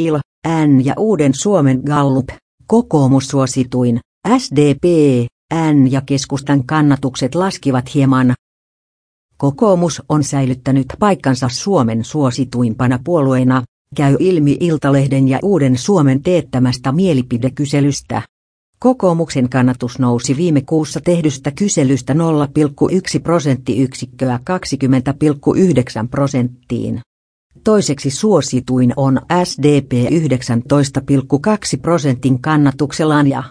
IL, N ja Uuden Suomen Gallup, kokoomus suosituin, SDP, N ja keskustan kannatukset laskivat hieman. Kokoomus on säilyttänyt paikkansa Suomen suosituimpana puolueena, käy ilmi Iltalehden ja Uuden Suomen teettämästä mielipidekyselystä. Kokoomuksen kannatus nousi viime kuussa tehdystä kyselystä 0,1 prosenttiyksikköä 20,9 prosenttiin. Toiseksi suosituin on SDP 19,2 prosentin kannatuksellaan ja